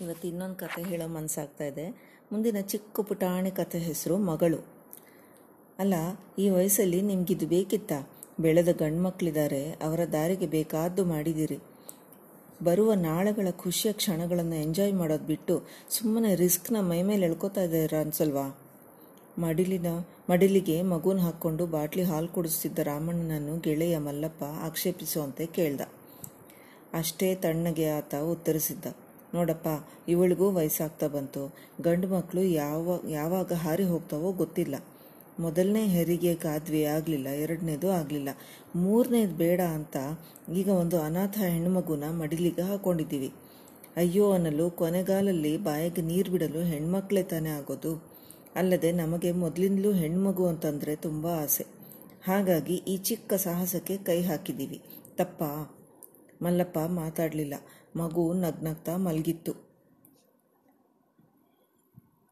ಇವತ್ತು ಇನ್ನೊಂದು ಕತೆ ಹೇಳೋ ಮನಸ್ಸಾಗ್ತಾ ಇದೆ. ಮುಂದಿನ ಚಿಕ್ಕ ಪುಟಾಣಿ ಕತೆ ಹೆಸರು ಮಗಳು. ಅಲ್ಲ, ಈ ವಯಸ್ಸಲ್ಲಿ ನಿಮ್ಗಿದು ಬೇಕಿತ್ತ? ಬೆಳೆದ ಗಂಡ್ಮಕ್ಳಿದ್ದಾರೆ ಅವರ ದಾರಿಗೆ ಬೇಕಾದ್ದು ಮಾಡಿದಿರಿ. ಬರುವ ನಾಳೆಗಳ ಖುಷಿಯ ಕ್ಷಣಗಳನ್ನು ಎಂಜಾಯ್ ಮಾಡೋದು ಬಿಟ್ಟು ಸುಮ್ಮನೆ ರಿಸ್ಕ್ನ ಮೈಮೇಲೆ ಎಳ್ಕೊತಾ ಇದ್ದೀರಾ ಅನ್ಸಲ್ವಾ? ಮಡಿಲಿನ, ಮಡಿಲಿಗೆ ಮಗುನ ಹಾಕ್ಕೊಂಡು ಬಾಟ್ಲಿ ಹಾಲು ಕುಡಿಸ್ತಿದ್ದ ರಾಮಣ್ಣನನ್ನು ಗೆಳೆಯ ಮಲ್ಲಪ್ಪ ಆಕ್ಷೇಪಿಸುವಂತೆ ಕೇಳ್ದ. ಅಷ್ಟೇ ತಣ್ಣಗೆ ಆತ ಉತ್ತರಿಸಿದ್ದ. ನೋಡಪ್ಪ, ಇವಳಿಗೂ ವಯಸ್ಸಾಗ್ತಾ ಬಂತು. ಗಂಡು ಮಕ್ಕಳು ಯಾವ, ಯಾವಾಗ ಹಾರಿ ಹೋಗ್ತಾವೋ ಗೊತ್ತಿಲ್ಲ. ಮೊದಲನೇ ಹೆರಿಗೆ ಕಾದ್ವಿ ಆಗಲಿಲ್ಲ, ಎರಡನೇದು ಆಗಲಿಲ್ಲ. ಮೂರನೇದು ಬೇಡ ಅಂತ ಈಗ ಒಂದು ಅನಾಥ ಹೆಣ್ಮಗುನ ಮಡಿಲಿಗೆ ಹಾಕೊಂಡಿದ್ದೀವಿ. ಅಯ್ಯೋ ಅನ್ನಲು ಕೊನೆಗಾಲಲ್ಲಿ ಬಾಯಿಗೆ ನೀರು ಬಿಡಲು ಹೆಣ್ಮಕ್ಳೇ ತಾನೇ ಆಗೋದು. ಅಲ್ಲದೆ ನಮಗೆ ಮೊದಲಿಂದಲೂ ಹೆಣ್ಮಗು ಅಂತಂದರೆ ತುಂಬ ಆಸೆ. ಹಾಗಾಗಿ ಈ ಚಿಕ್ಕ ಸಾಹಸಕ್ಕೆ ಕೈ ಹಾಕಿದ್ದೀವಿ. ತಪ್ಪಾ? ಮಲ್ಲಪ್ಪ ಮಾತಾಡಲಿಲ್ಲ. ಮಗು ನಗ್ನಗ್ತಾ ಮಲಗಿತ್ತು.